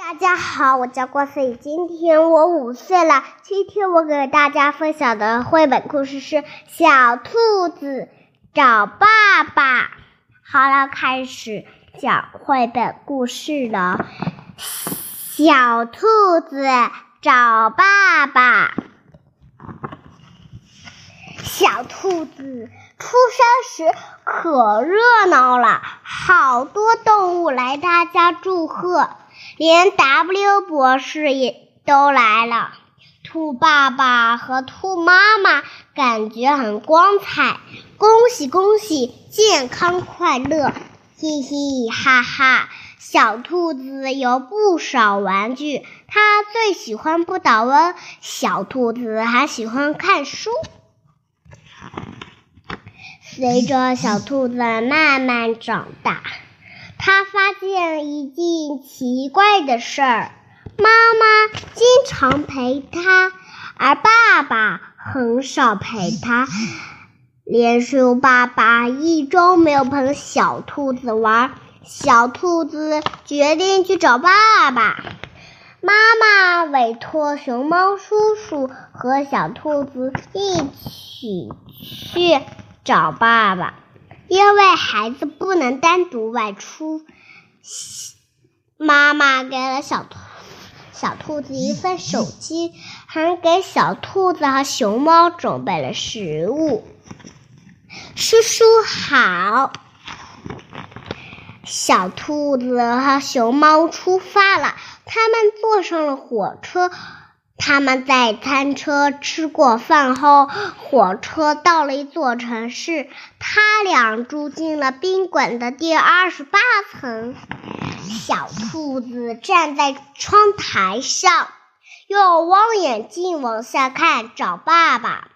大家好，我叫郭思雨，今天我五岁了。今天我给大家分享的绘本故事是《小兔子找爸爸》。好了，开始讲绘本故事了。小兔子找爸爸。小兔子出生时可热闹了，好多动物来他家祝贺。连 W 博士也都来了，兔爸爸和兔妈妈感觉很光彩，恭喜恭喜，健康快乐，嘻嘻哈哈。小兔子有不少玩具，它最喜欢不倒翁。小兔子还喜欢看书。随着小兔子慢慢长大。他发现一件奇怪的事儿：妈妈经常陪他，而爸爸很少陪他。连熊爸爸一周没有陪小兔子玩，小兔子决定去找爸爸。妈妈委托熊猫叔叔和小兔子一起去找爸爸。因为孩子不能单独外出，妈妈给了小兔小兔子一份手机，还给小兔子和熊猫准备了食物。叔叔好，小兔子和熊猫出发了，他们坐上了火车。他们在餐车吃过饭后，火车到了一座城市。他俩住进了宾馆的第二十八层。小兔子站在窗台上，用望远镜往下看，找爸爸。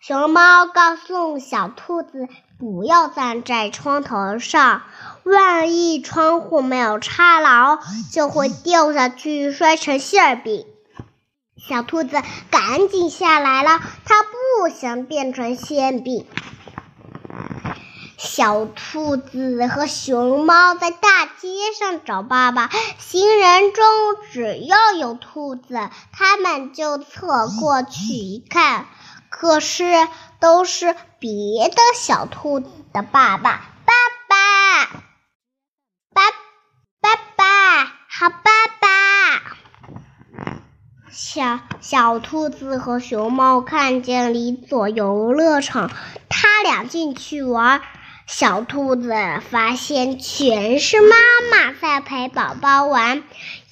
熊猫告诉小兔子，不要站在窗头上，万一窗户没有插牢，就会掉下去，摔成馅饼。小兔子赶紧下来了，它不想变成馅饼。小兔子和熊猫在大街上找爸爸，行人中只要有兔子，他们就侧过去一看，可是都是别的小兔子的爸爸爸，爸爸，好爸爸。小小兔子和熊猫看见了一座游乐场，他俩进去玩。小兔子发现全是妈妈在陪宝宝玩，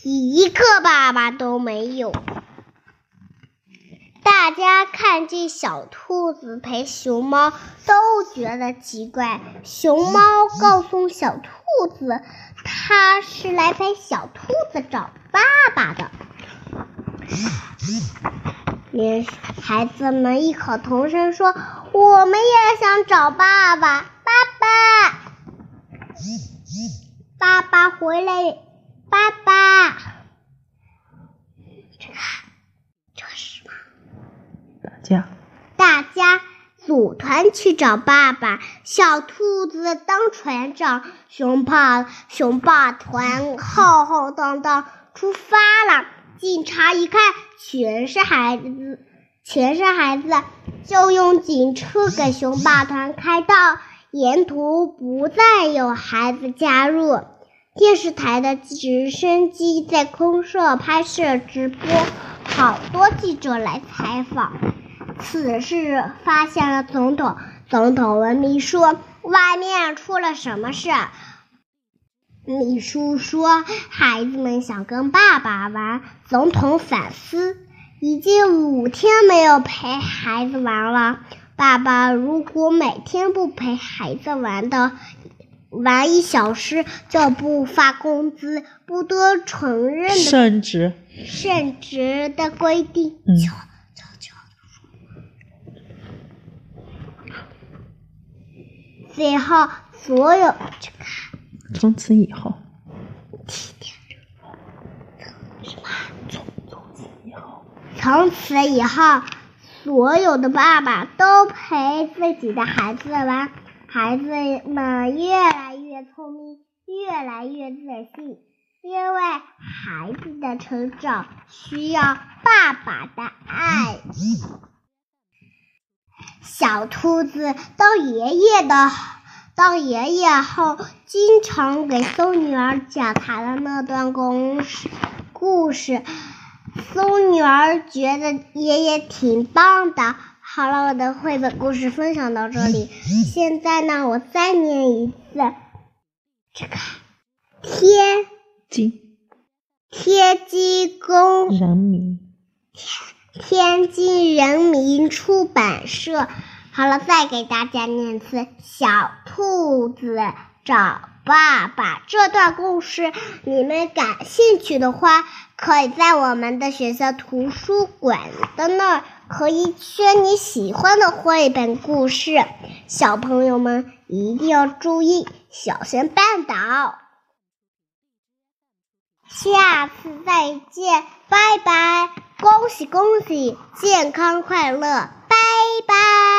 一个爸爸都没有。大家看见小兔子陪熊猫，都觉得奇怪。熊猫告诉小兔子，它是来陪小兔子找爸爸的。连孩子们异口同声说：“我们也想找爸爸，爸爸，爸爸回来，爸爸。”这个，这是什么？大家，大家组团去找爸爸。小兔子当船长，熊爸熊爸团浩浩荡荡出发了。警察一看，全是孩子，全是孩子，就用警车给熊霸团开道，沿途不再有孩子加入。电视台的直升机在空射拍摄直播，好多记者来采访。此事发现了总统，总统文明说：“外面出了什么事？”秘书说：“孩子们想跟爸爸玩。”总统反思：“已经五天没有陪孩子玩了。爸爸如果每天不陪孩子玩的，玩一小时就不发工资，不得承认的圣职圣职的规定。”嗯。最后，所有去看。从此以后，什么？从从此以后，从此以后，所有的爸爸都陪自己的孩子玩，孩子们越来越聪明，越来越自信，因为孩子的成长需要爸爸的爱。小兔子当爷爷的，当爷爷后，经常给松女儿讲他的那段公事。故事，松女儿觉得爷爷挺棒的。好了，我的绘本故事分享到这里。现在呢，我再念一次这个天津天津公人民天津人民出版社。好了，再给大家念次《小兔子找爸爸》这段故事。你们感兴趣的话，可以在我们的学校图书馆的那儿，可以选你喜欢的绘本故事。小朋友们一定要注意，小心绊倒。下次再见，拜拜！恭喜恭喜，健康快乐！拜拜